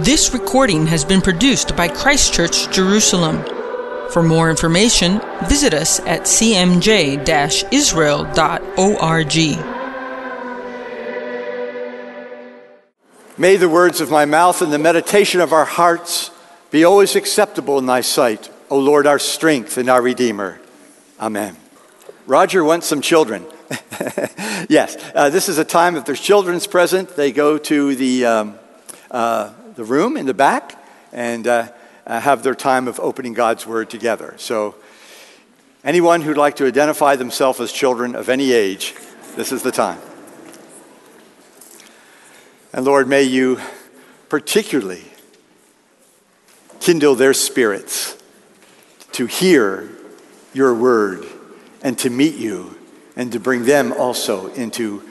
This recording has been produced by Christ Church Jerusalem. For more information, visit us at cmj israel.org. May the words of my mouth and the meditation of our hearts be always acceptable in thy sight, O Lord, our strength and our Redeemer. Amen. Roger wants some children. yes, uh, this is a time if there's children's present, they go to the, um, uh, the room in the back and uh, uh, have their time of opening God's Word together. So, anyone who'd like to identify themselves as children of any age, this is the time. And Lord, may you particularly kindle their spirits to hear your word and to meet you and to bring them also into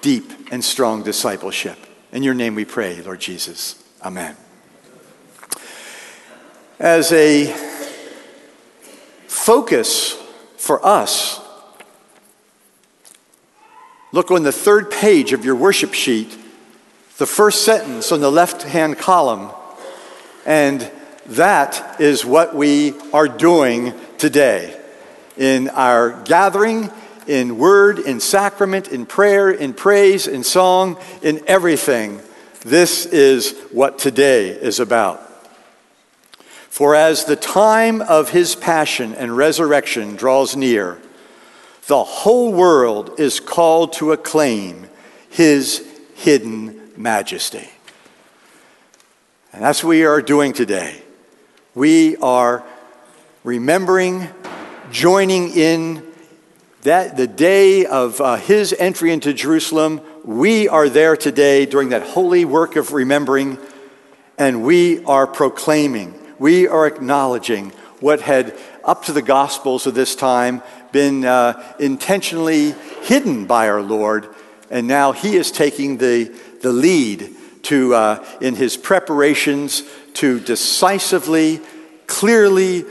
deep and strong discipleship. In your name we pray, Lord Jesus. Amen. As a focus for us, look on the third page of your worship sheet, the first sentence on the left hand column, and that is what we are doing today in our gathering in word, in sacrament, in prayer, in praise, in song, in everything. This is what today is about. For as the time of his passion and resurrection draws near, the whole world is called to acclaim his hidden majesty. And that's what we are doing today. We are remembering, joining in that the day of uh, his entry into Jerusalem, we are there today during that holy work of remembering, and we are proclaiming, we are acknowledging what had, up to the Gospels of this time, been uh, intentionally hidden by our Lord, and now he is taking the, the lead to, uh, in his preparations to decisively, clearly,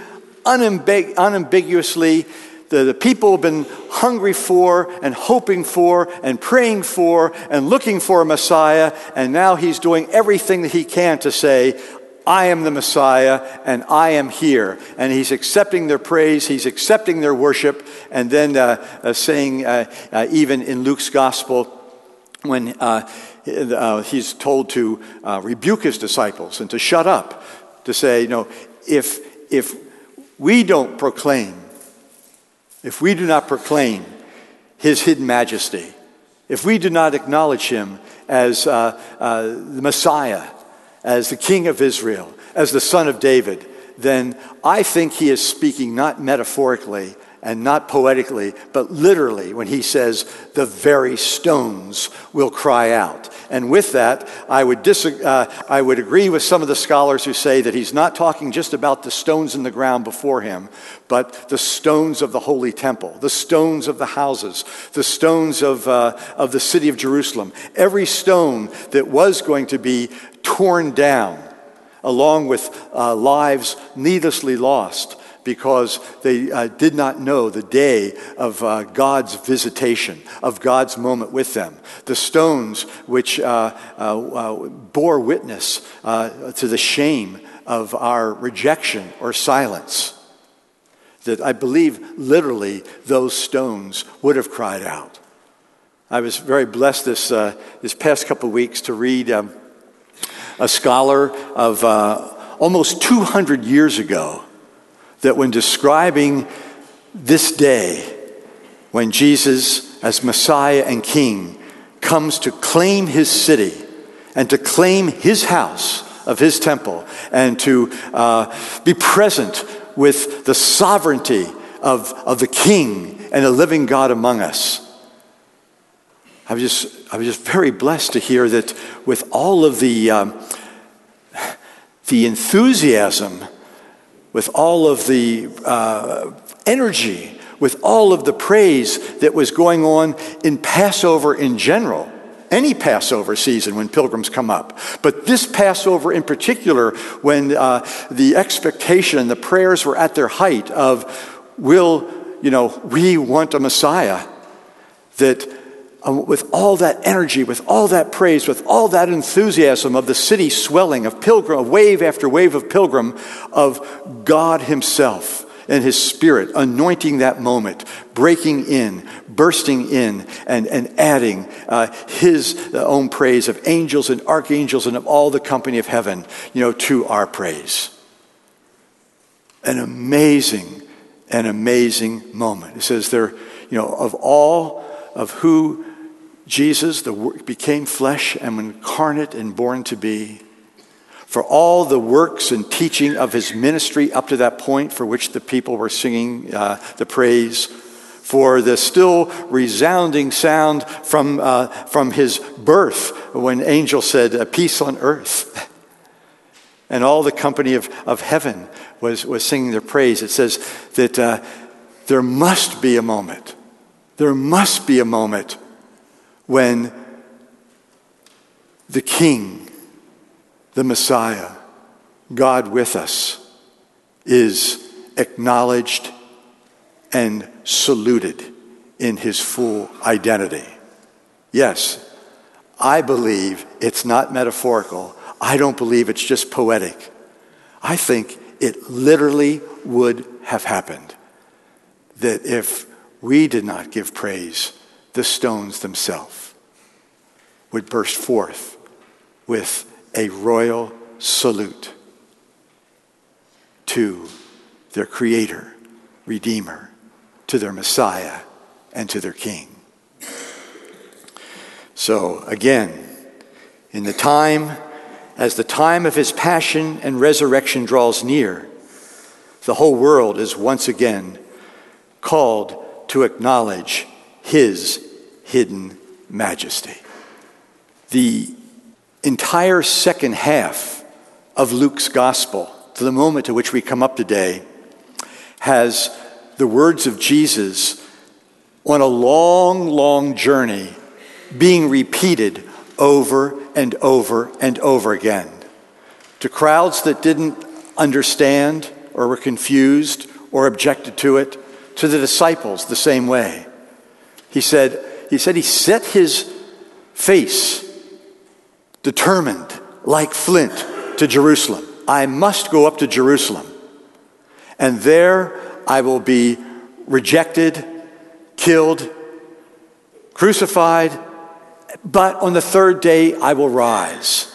unambig- unambiguously the, the people have been hungry for and hoping for and praying for and looking for a Messiah, and now he's doing everything that he can to say, I am the Messiah and I am here. And he's accepting their praise, he's accepting their worship, and then uh, uh, saying, uh, uh even in Luke's gospel, when uh, uh, he's told to rebuke his disciples and to shut up, to say, you know, if, if we don't proclaim if we do not proclaim his hidden majesty, if we do not acknowledge him as uh, uh, the Messiah, as the King of Israel, as the Son of David, then I think he is speaking not metaphorically and not poetically, but literally when he says, the very stones will cry out. And with that, I would, dis- uh, I would agree with some of the scholars who say that he's not talking just about the stones in the ground before him, but the stones of the holy temple, the stones of the houses, the stones of, uh, of the city of Jerusalem. Every stone that was going to be torn down, along with uh, lives needlessly lost because they uh, did not know the day of uh, God's visitation, of God's moment with them. The stones which uh, uh, uh bore witness uh, to the shame of our rejection or silence. That I believe literally those stones would have cried out. I was very blessed this, this past couple of weeks to read um, a scholar of almost 200 years ago that when describing this day, when Jesus, as Messiah and King, comes to claim his city and to claim his house of his temple and to uh, be present with the sovereignty of, of the King and the living God among us. I was just, I was just very blessed to hear that with all of the, um, the enthusiasm with all of the uh, energy, with all of the praise that was going on in Passover in general. Any Passover season when pilgrims come up. But this Passover in particular, when uh, the expectation the prayers were at their height of, will, you know, we want a Messiah, that uh, with all that energy, with all that praise, with all that enthusiasm of the city swelling, of pilgrim, wave after wave of pilgrim, of God Himself and His Spirit anointing that moment, breaking in, bursting in, and, and adding uh, His own praise of angels and archangels and of all the company of heaven, you know, to our praise. An amazing, an amazing moment. It says there, you know, of all of who Jesus the, became flesh and incarnate and born to be, for all the works and teaching of his ministry up to that point for which the people were singing uh, the praise, for the still resounding sound from, uh, from his birth when angel said, Peace on earth. And all the company of, of heaven was, was singing their praise. It says that uh, there must be a moment, there must be a moment when the King, the Messiah, God with us, is acknowledged and saluted in his full identity. Yes, I believe it's not metaphorical. I don't believe it's just poetic. I think it literally would have happened that if we did not give praise, the stones themselves would burst forth with a royal salute to their Creator, Redeemer, to their Messiah, and to their King. So, again, in the time, as the time of his passion and resurrection draws near, the whole world is once again called to acknowledge his hidden majesty. The entire second half of Luke's gospel, to the moment to which we come up today, has the words of Jesus on a long, long journey being repeated over and over and over again to crowds that didn't understand or were confused or objected to it, to the disciples the same way. He said, he said he set his face determined, like flint, to Jerusalem. I must go up to Jerusalem. And there I will be rejected, killed, crucified, but on the third day I will rise.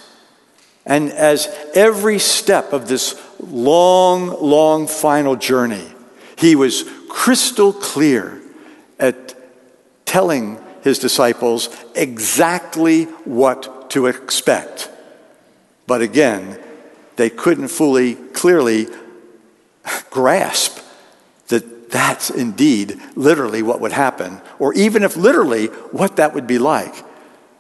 And as every step of this long, long final journey, he was crystal clear telling his disciples exactly what to expect. But again, they couldn't fully, clearly grasp that that's indeed literally what would happen, or even if literally what that would be like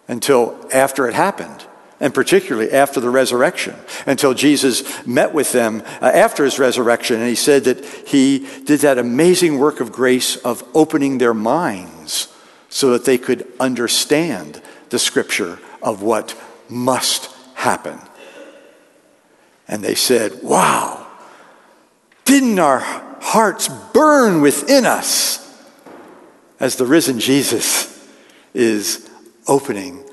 until after it happened, and particularly after the resurrection, until Jesus met with them uh, after his resurrection, and he said that he did that amazing work of grace of opening their minds so that they could understand the scripture of what must happen. And they said, Wow, didn't our hearts burn within us as the risen Jesus is opening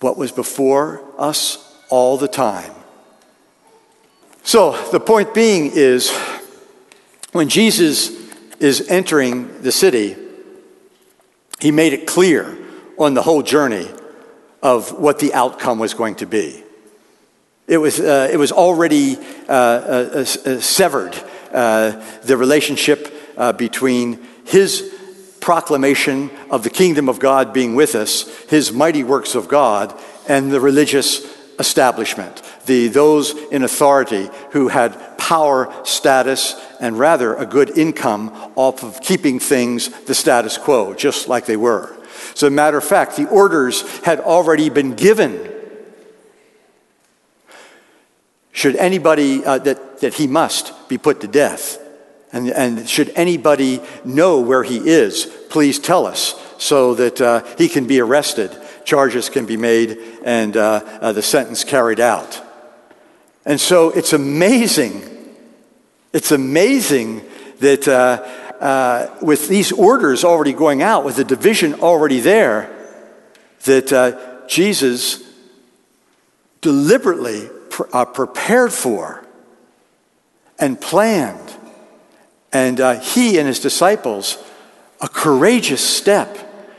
what was before us all the time? So, the point being is when Jesus is entering the city, he made it clear on the whole journey of what the outcome was going to be. It was, uh, it was already uh, uh, uh severed, uh, the relationship uh, between his proclamation of the kingdom of God being with us, his mighty works of God, and the religious establishment, the, those in authority who had power, status, and rather a good income off of keeping things the status quo, just like they were. A matter of fact, the orders had already been given. Should anybody, uh, that, that he must be put to death. And, and should anybody know where he is, please tell us so that uh, he can be arrested, charges can be made, and uh, uh the sentence carried out. And so it's amazing. It's amazing that uh, uh, with these orders already going out, with the division already there, that uh, Jesus deliberately pr- uh, prepared for and planned. And uh, he and his disciples, a courageous step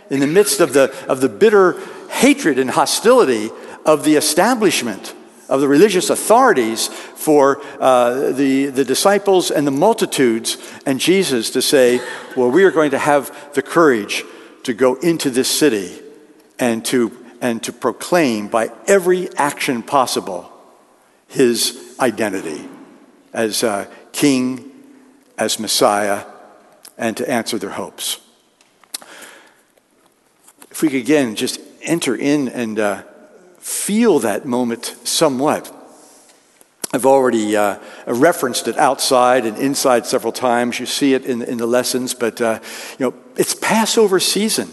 in the midst of the, of the bitter hatred and hostility of the establishment of the religious authorities for uh, the, the disciples and the multitudes and Jesus to say, Well, we are going to have the courage to go into this city and to, and to proclaim by every action possible his identity as uh, king, as Messiah, and to answer their hopes. If we could again just enter in and uh, feel that moment somewhat. I've already uh, referenced it outside and inside several times. You see it in, in the lessons, but uh, you know it's Passover season,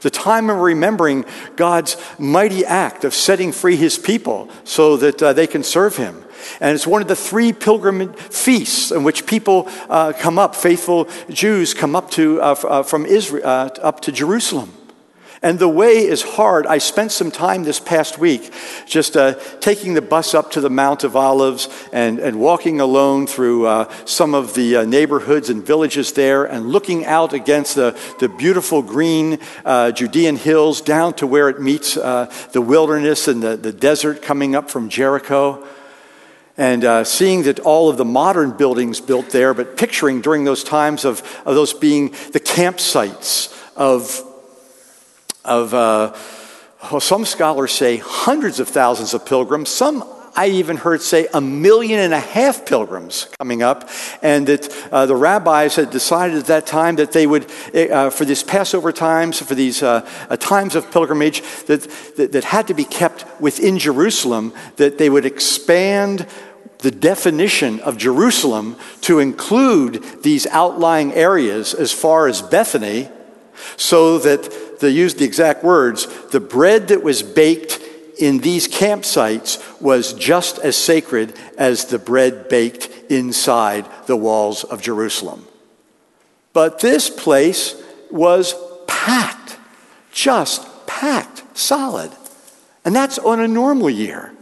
the time of remembering God's mighty act of setting free His people so that uh, they can serve Him. And it's one of the three pilgrim feasts in which people uh, come up, faithful Jews come up to uh, uh, from Israel up to Jerusalem. And the way is hard. I spent some time this past week just uh, taking the bus up to the Mount of Olives and, and walking alone through uh, some of the uh, neighborhoods and villages there and looking out against the, the beautiful green uh, Judean hills down to where it meets uh, the wilderness and the, the desert coming up from Jericho. And uh, seeing that all of the modern buildings built there, but picturing during those times of, of those being the campsites of of, uh, some scholars say hundreds of thousands of pilgrims. Some I even heard say a million and a half pilgrims coming up, and that uh, the rabbis had decided at that time that they would, uh, for these Passover times, for these uh, uh, times of pilgrimage that, that, that had to be kept within Jerusalem, that they would expand the definition of Jerusalem to include these outlying areas as far as Bethany, so that they used the exact words the bread that was baked in these campsites was just as sacred as the bread baked inside the walls of Jerusalem. But this place was packed, just packed, solid. And that's on a normal year.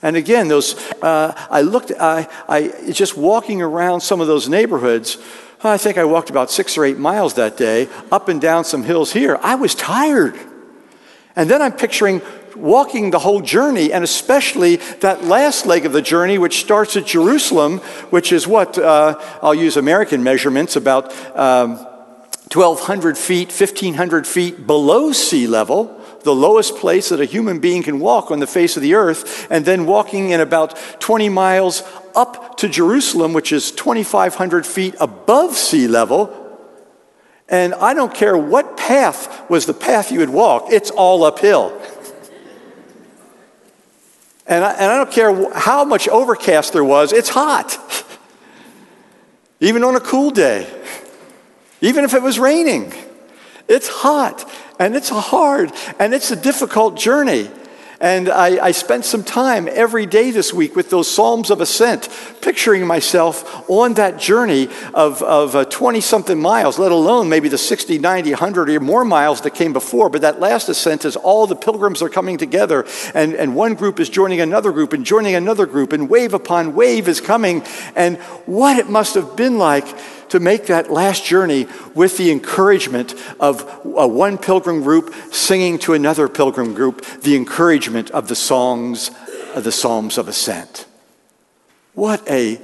And again, those uh, I looked, I, I just walking around some of those neighborhoods I think I walked about six or eight miles that day, up and down some hills here. I was tired. And then I'm picturing walking the whole journey, and especially that last leg of the journey, which starts at Jerusalem, which is what? Uh, I'll use American measurements, about um, 1,200 feet, 1,500 feet below sea level the lowest place that a human being can walk on the face of the earth, and then walking in about 20 miles up to Jerusalem, which is 2,500 feet above sea level. And I don't care what path was the path you would walk, it's all uphill. And I, and I don't care how much overcast there was, it's hot. Even on a cool day. Even if it was raining, it's hot and it's a hard and it's a difficult journey. And I, I spent some time every day this week with those Psalms of Ascent, picturing myself on that journey of uh, 20 something miles, let alone maybe the 60, 90, 100 or more miles that came before. But that last ascent is all the pilgrims are coming together, and, and one group is joining another group and joining another group, and wave upon wave is coming. And what it must have been like to make that last journey with the encouragement of one pilgrim group singing to another pilgrim group the encouragement of the songs of the Psalms of Ascent. What a,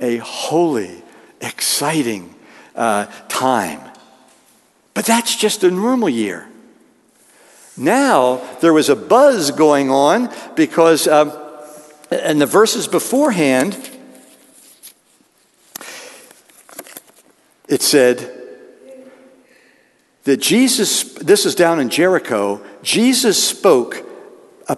a holy, exciting uh, time. But that's just a normal year. Now, there was a buzz going on because, um, and the verses beforehand, it said that Jesus, this is down in Jericho, Jesus spoke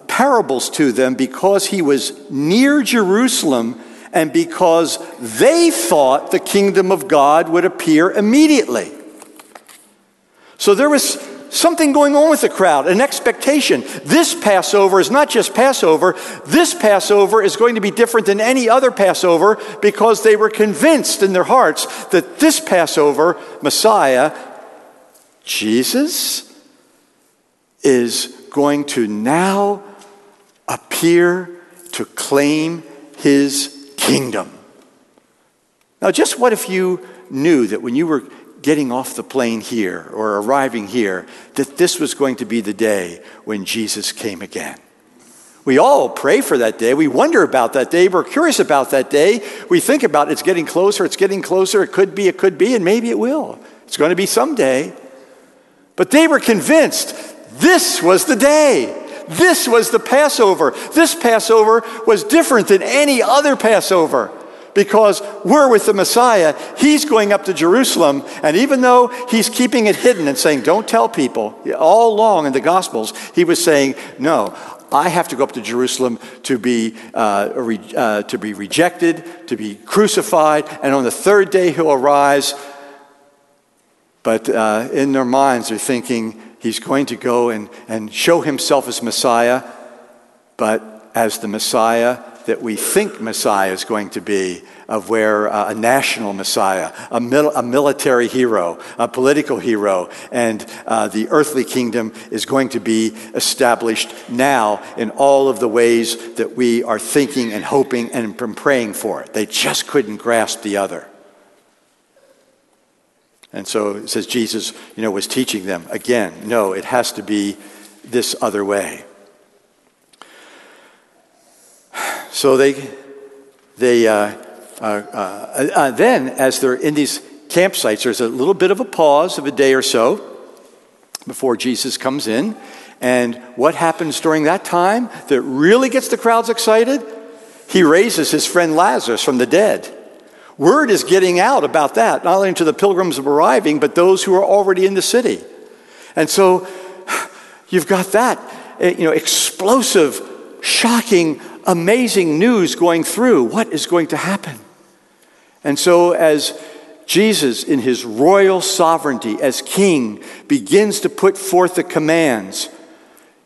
parables to them because he was near Jerusalem and because they thought the kingdom of God would appear immediately. So there was something going on with the crowd, an expectation. This Passover is not just Passover, this Passover is going to be different than any other Passover because they were convinced in their hearts that this Passover, Messiah, Jesus, is going to now appear to claim his kingdom. Now, just what if you knew that when you were getting off the plane here or arriving here, that this was going to be the day when Jesus came again? We all pray for that day. We wonder about that day. We're curious about that day. We think about it's getting closer, it's getting closer. It could be, it could be, and maybe it will. It's going to be someday. But they were convinced this was the day. This was the Passover. This Passover was different than any other Passover because we're with the Messiah. He's going up to Jerusalem, and even though he's keeping it hidden and saying, Don't tell people, all along in the Gospels, he was saying, No, I have to go up to Jerusalem to be, uh, re- uh, to be rejected, to be crucified, and on the third day he'll arise. But uh, in their minds, they're thinking he's going to go and, and show himself as Messiah, but as the Messiah that we think Messiah is going to be, of where uh, a national Messiah, a, mil- a, military hero, a political hero, and uh, the earthly kingdom is going to be established now in all of the ways that we are thinking and hoping and praying for. it. They just couldn't grasp the other. And so it says Jesus, you know, was teaching them again, no, it has to be this other way. So they, they uh, uh, uh, uh, then, as they're in these campsites, there's a little bit of a pause of a day or so before Jesus comes in. And what happens during that time that really gets the crowds excited? He raises his friend Lazarus from the dead. Word is getting out about that, not only to the pilgrims arriving, but those who are already in the city. And so you've got that, eh, you know, explosive, shocking amazing news going through. What is going to happen? And so, as Jesus, in his royal sovereignty as king, begins to put forth the commands,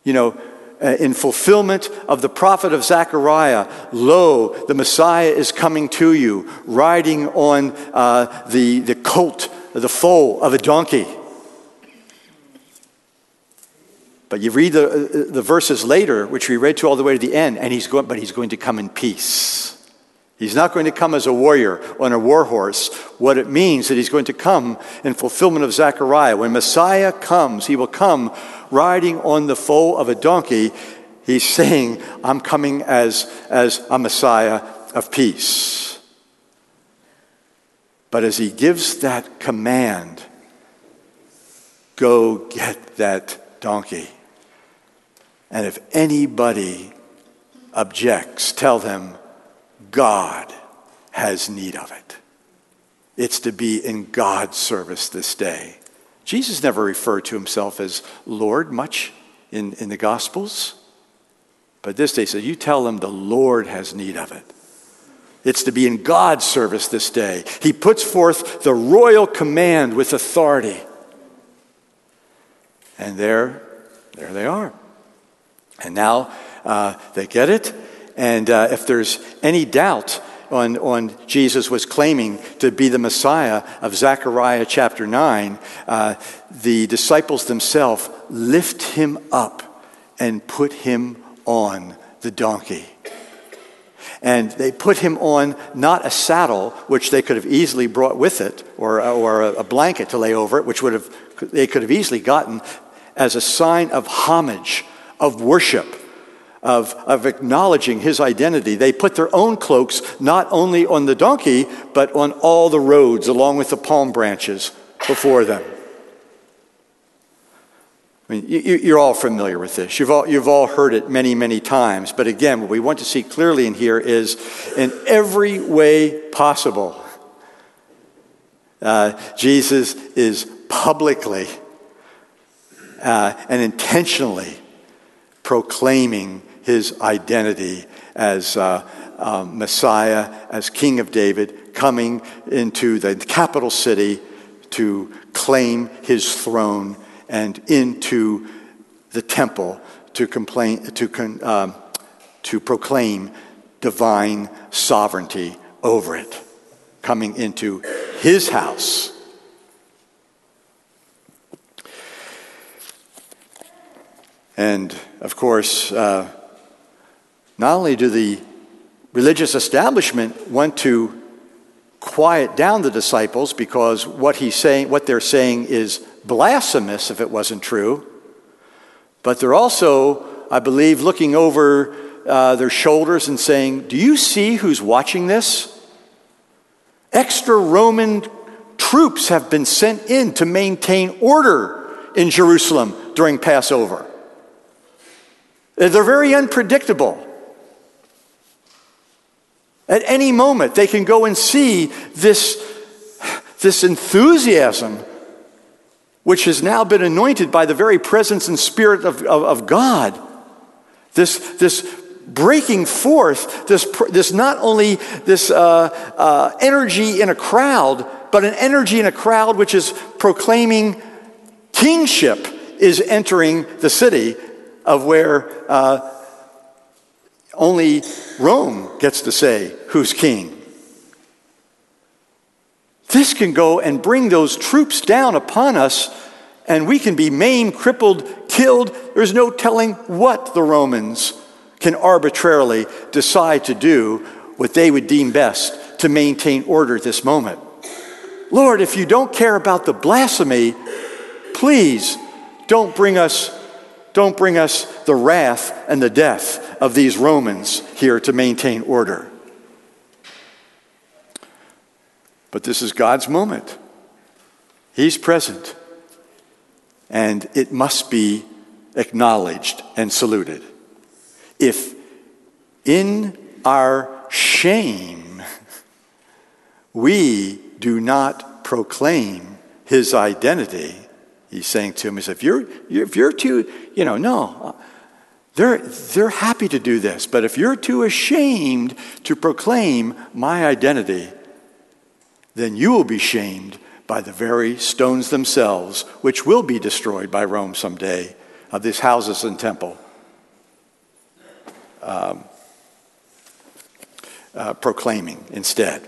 you know, uh, in fulfillment of the prophet of Zechariah, lo, the Messiah is coming to you, riding on uh, the, the colt, the foal of a donkey. But you read the, uh, the verses later, which we read to all the way to the end, and he's going, but he's going to come in peace. He's not going to come as a warrior on a war horse. What it means that he's going to come in fulfillment of Zechariah. When Messiah comes, he will come riding on the foal of a donkey. He's saying, I'm coming as, as a Messiah of peace. But as he gives that command, go get that donkey. And if anybody objects, tell them God has need of it. It's to be in God's service this day. Jesus never referred to himself as Lord much in, in the Gospels. But this day says, You tell them the Lord has need of it. It's to be in God's service this day. He puts forth the royal command with authority. And there, there they are. And now uh, they get it. And uh, if there's any doubt on, on Jesus was claiming to be the Messiah of Zechariah chapter 9, uh, the disciples themselves lift him up and put him on the donkey. And they put him on not a saddle, which they could have easily brought with it, or, or a blanket to lay over it, which would have, they could have easily gotten as a sign of homage of worship, of, of acknowledging his identity. They put their own cloaks not only on the donkey, but on all the roads, along with the palm branches before them. I mean, you, are all familiar with this. You've all, you've all heard it many, many times. But again, what we want to see clearly in here is in every way possible, uh, Jesus is publicly uh, and intentionally proclaiming his identity as uh, uh, Messiah, as King of David, coming into the capital city to claim his throne and into the temple to, complain, to, um, to proclaim divine sovereignty over it, coming into his house And of course, uh, not only do the religious establishment want to quiet down the disciples because what he's saying, what they're saying is blasphemous if it wasn't true, but they're also, I believe, looking over uh, their shoulders and saying, Do you see who's watching this? Extra Roman troops have been sent in to maintain order in Jerusalem during Passover. They're very unpredictable. At any moment, they can go and see this, this enthusiasm, which has now been anointed by the very presence and spirit of, of, of God. This, this breaking forth, this, this not only this uh, uh, energy in a crowd, but an energy in a crowd which is proclaiming kingship is entering the city of where uh, only Rome gets to say who's king. This can go and bring those troops down upon us, and we can be maimed, crippled, killed. There's no telling what the Romans can arbitrarily decide to do what they would deem best to maintain order at this moment. Lord, if you don't care about the blasphemy, please don't bring us don't bring us the wrath and the death of these Romans here to maintain order. But this is God's moment. He's present. And it must be acknowledged and saluted. If in our shame we do not proclaim his identity, he's saying to him, he said, if you're, if you're too, you know, no, they're, they're happy to do this, but if you're too ashamed to proclaim my identity, then you will be shamed by the very stones themselves, which will be destroyed by Rome someday, of these houses and temple. Um, uh, proclaiming instead.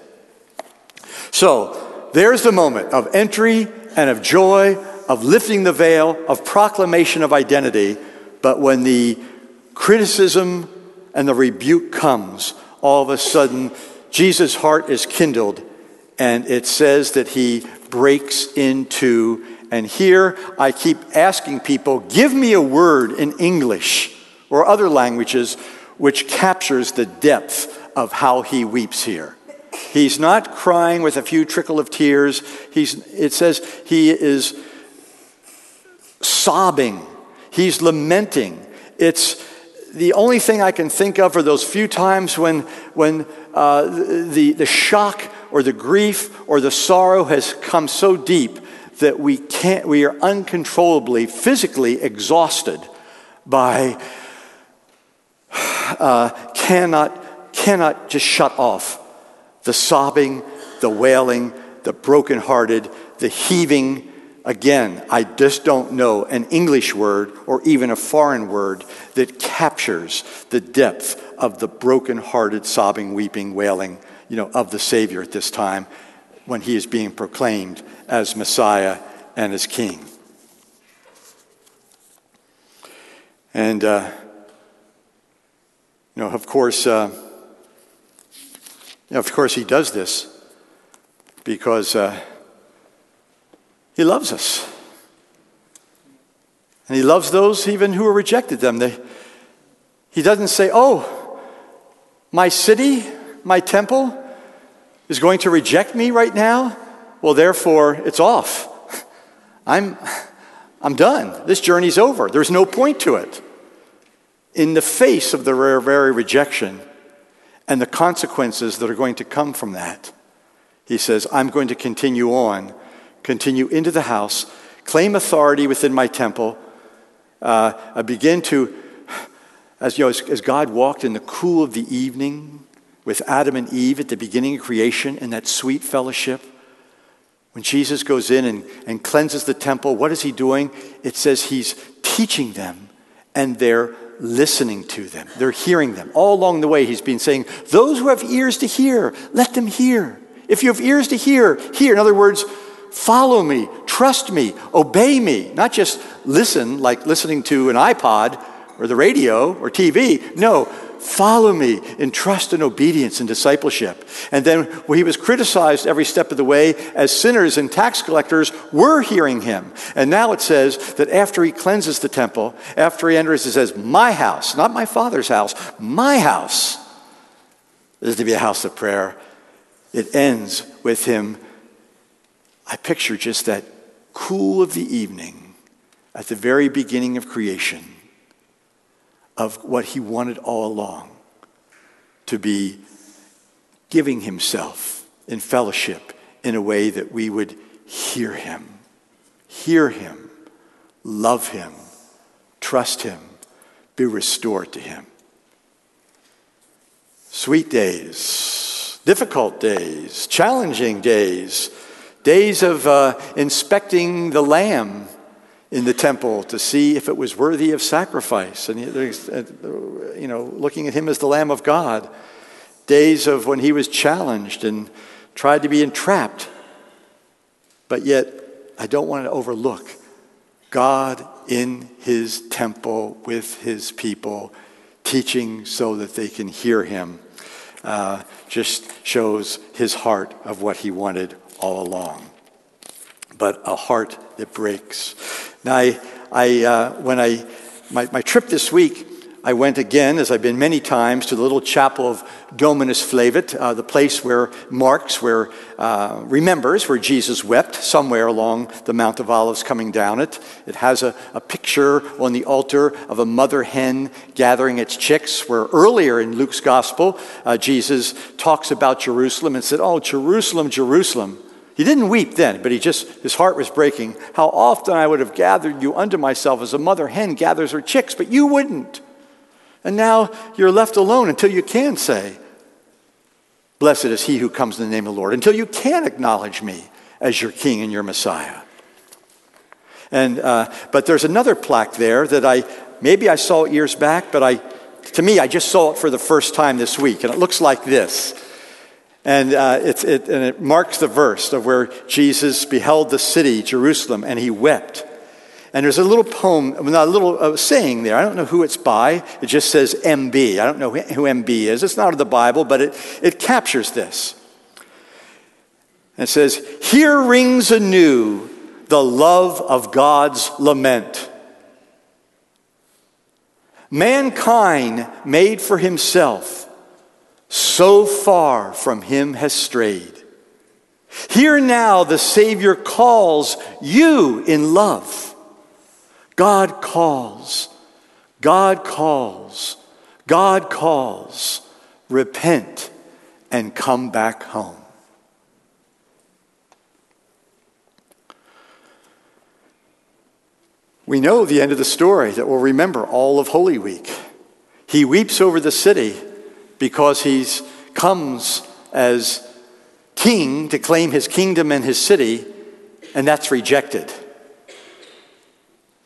So there's the moment of entry and of joy, of lifting the veil, of proclamation of identity. But when the criticism and the rebuke comes, all of a sudden Jesus' heart is kindled, and it says that he breaks into. And here I keep asking people, give me a word in English or other languages which captures the depth of how he weeps here. He's not crying with a few trickle of tears. He's, it says he is sobbing. He's lamenting. It's the only thing I can think of are those few times when, when uh, the, the shock or the grief or the sorrow has come so deep that we, can't, we are uncontrollably physically exhausted by, uh, cannot, cannot just shut off the sobbing, the wailing, the brokenhearted, the heaving, Again, I just don't know an English word or even a foreign word that captures the depth of the broken-hearted, sobbing, weeping, wailing, you know, of the Savior at this time when he is being proclaimed as Messiah and as King. And, uh, you know, of course, uh, you know, of course, he does this because. Uh, he loves us. And He loves those even who have rejected them. They, he doesn't say, Oh, my city, my temple is going to reject me right now. Well, therefore, it's off. I'm, I'm done. This journey's over. There's no point to it. In the face of the rare, very rejection and the consequences that are going to come from that, he says, I'm going to continue on continue into the house, claim authority within my temple. Uh, I begin to, as, you know, as, as God walked in the cool of the evening with Adam and Eve at the beginning of creation in that sweet fellowship, when Jesus goes in and, and cleanses the temple, what is he doing? It says he's teaching them and they're listening to them. They're hearing them. All along the way, he's been saying, Those who have ears to hear, let them hear. If you have ears to hear, hear. In other words, Follow me, Trust me, obey me, not just listen like listening to an iPod or the radio or TV. No, follow me in trust and obedience and discipleship. And then well, he was criticized every step of the way as sinners and tax collectors were hearing him. And now it says that after he cleanses the temple, after he enters, it says, My house, not my father's house, my house is to be a house of prayer. It ends with him. I picture just that cool of the evening at the very beginning of creation of what he wanted all along to be giving himself in fellowship in a way that we would hear him, hear him, love him, trust him, be restored to him. Sweet days, difficult days, challenging days, days of uh, inspecting the lamb in the temple to see if it was worthy of sacrifice. And, uh, you know, looking at him as the Lamb of God. Days of when he was challenged and tried to be entrapped. But yet, I don't want to overlook God in his temple with his people, teaching so that they can hear him. Uh, just shows his heart of what he wanted all along. But a heart that breaks. Now, I, I uh, when I, my, my trip this week, I went again, as I've been many times, to the little chapel of Dominus Flevit, uh, the place where marks, where uh, remembers where Jesus wept, somewhere along the Mount of Olives coming down it. It has a, a picture on the altar of a mother hen gathering its chicks, where earlier in Luke's gospel, uh, Jesus talks about Jerusalem and said, Oh, Jerusalem, Jerusalem he didn't weep then, but he just, his heart was breaking. How often I would have gathered you unto myself as a mother hen gathers her chicks, but you wouldn't. And now you're left alone until you can say, Blessed is he who comes in the name of the Lord, until you can acknowledge me as your king and your Messiah. And, uh, but there's another plaque there that I, maybe I saw years back, but I, to me, I just saw it for the first time this week. And it looks like this. And, uh, it, and it marks the verse of where Jesus beheld the city, Jerusalem, and he wept. And there's a little poem, a little uh, saying there. I don't know who it's by. It just says MB. I don't know who MB is. It's not in the Bible, but it, it captures this. And it says, Here rings anew the love of God's lament. Mankind made for himself so far from him has strayed. Here now the Savior calls you in love. God calls, God calls, God calls. Repent and come back home. We know the end of the story that we'll remember all of Holy Week. He weeps over the city because he comes as king to claim his kingdom and his city, and that's rejected.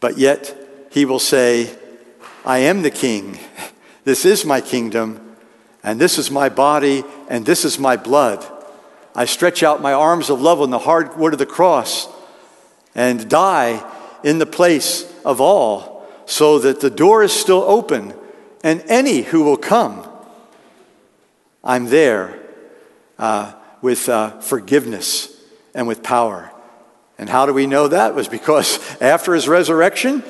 But yet he will say, I am the king. This is my kingdom, and this is my body, and this is my blood. I stretch out my arms of love on the hard wood of the cross and die in the place of all, so that the door is still open, and any who will come I'm there uh, with uh, forgiveness and with power. And how do we know that? It was because after his resurrection,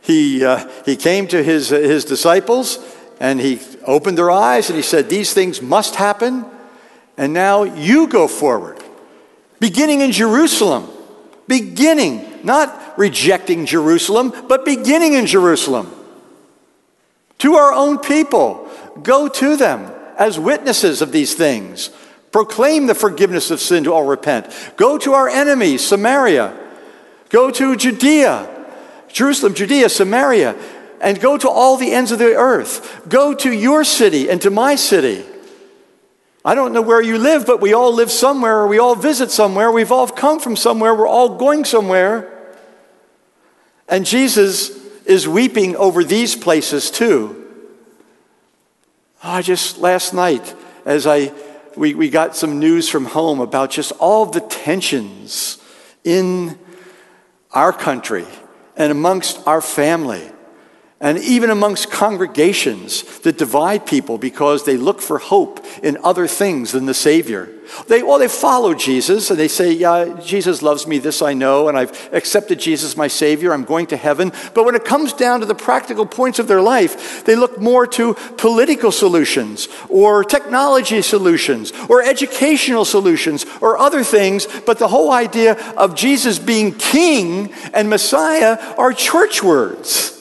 he, uh, he came to his, his disciples and he opened their eyes and he said, These things must happen. And now you go forward, beginning in Jerusalem. Beginning, not rejecting Jerusalem, but beginning in Jerusalem. To our own people, go to them as witnesses of these things. Proclaim the forgiveness of sin to all repent. Go to our enemies, Samaria. Go to Judea, Jerusalem, Judea, Samaria, and go to all the ends of the earth. Go to your city and to my city. I don't know where you live, but we all live somewhere, we all visit somewhere. We've all come from somewhere. We're all going somewhere. And Jesus is weeping over these places too. Oh, I just, last night, as I, we, we got some news from home about just all the tensions in our country and amongst our family and even amongst congregations that divide people because they look for hope in other things than the Savior. They, well, they follow Jesus and they say, Yeah, Jesus loves me, this I know, and I've accepted Jesus my Savior, I'm going to heaven. But when it comes down to the practical points of their life, they look more to political solutions or technology solutions or educational solutions or other things. But the whole idea of Jesus being King and Messiah are church words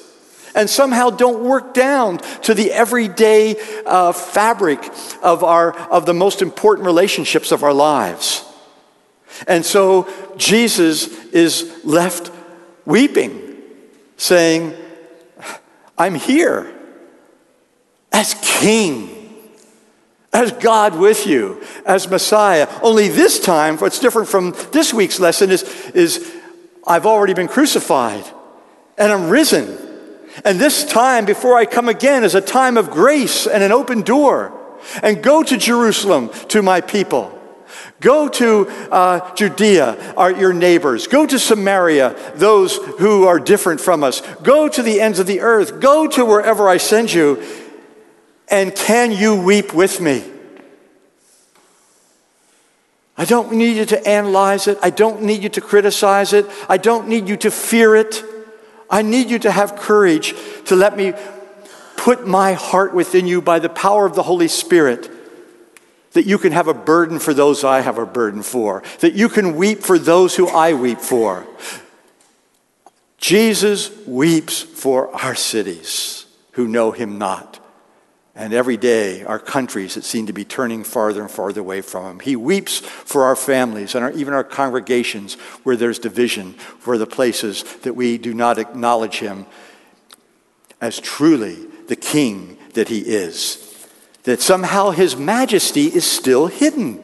and somehow don't work down to the everyday uh, fabric of, our, of the most important relationships of our lives. And so Jesus is left weeping, saying, I'm here as king as God with you, as Messiah. Only this time, what's different from this week's lesson is, is I've already been crucified and I'm risen. And this time before I come again is a time of grace and an open door. And go to Jerusalem to my people. Go to uh, Judea, our, your neighbors. Go to Samaria, those who are different from us. Go to the ends of the earth. Go to wherever I send you. And can you weep with me? I don't need you to analyze it. I don't need you to criticize it. I don't need you to fear it. I need you to have courage to let me put my heart within you by the power of the Holy Spirit. That you can have a burden for those I have a burden for. That you can weep for those who I weep for. Jesus weeps for our cities who know him not. And every day, our countries that seem to be turning farther and farther away from Him. He weeps for our families and our, even our congregations where there's division, for the places that we do not acknowledge Him as truly the King that He is. That somehow His majesty is still hidden.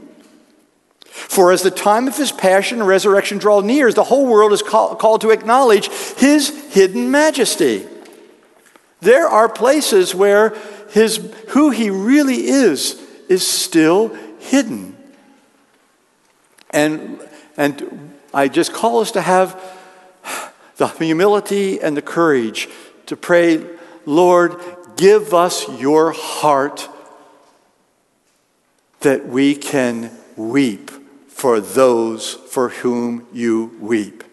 For as the time of His passion and resurrection draw near, the whole world is call, called to acknowledge His hidden majesty. There are places where his, who he really is is still hidden. And, and I just call us to have the humility and the courage to pray, Lord, give us your heart that we can weep for those for whom you weep.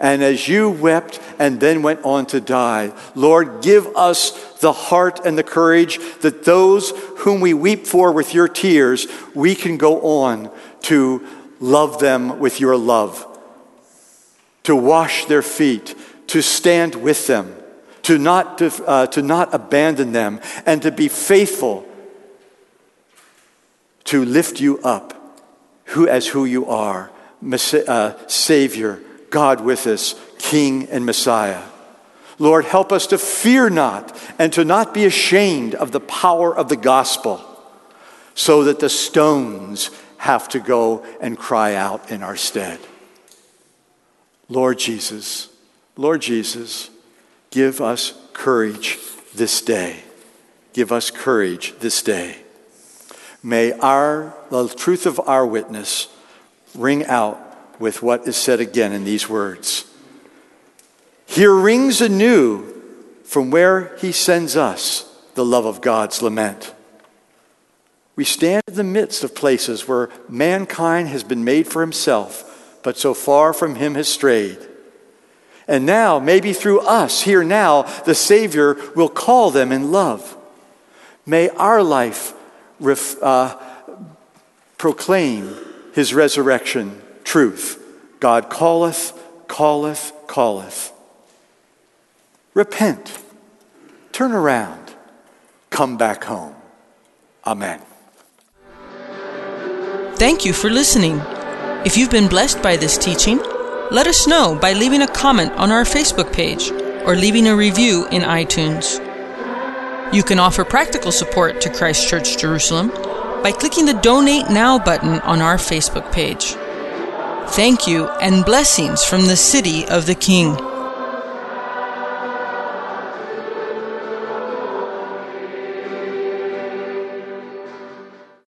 And as you wept and then went on to die, Lord, give us the heart and the courage that those whom we weep for with your tears, we can go on to love them with your love, to wash their feet, to stand with them, to not, to, uh, to not abandon them, and to be faithful to lift you up who, as who you are, uh, Savior God with us, King and Messiah. Lord, help us to fear not and to not be ashamed of the power of the gospel, so that the stones have to go and cry out in our stead. Lord Jesus, Lord Jesus, give us courage this day. Give us courage this day. May our, the truth of our witness ring out with what is said again in these words. Here rings anew from where he sends us the love of God's lament. We stand in the midst of places where mankind has been made for himself, but so far from him has strayed. And now, maybe through us, here now, the Savior will call them in love. May our life ref, uh, proclaim his resurrection truth. God calleth, calleth, calleth. Repent. Turn around. Come back home. Amen. Thank you for listening. If you've been blessed by this teaching, let us know by leaving a comment on our Facebook page or leaving a review in iTunes. You can offer practical support to Christ Church Jerusalem by clicking the Donate Now button on our Facebook page. Thank you and blessings from the city of the King.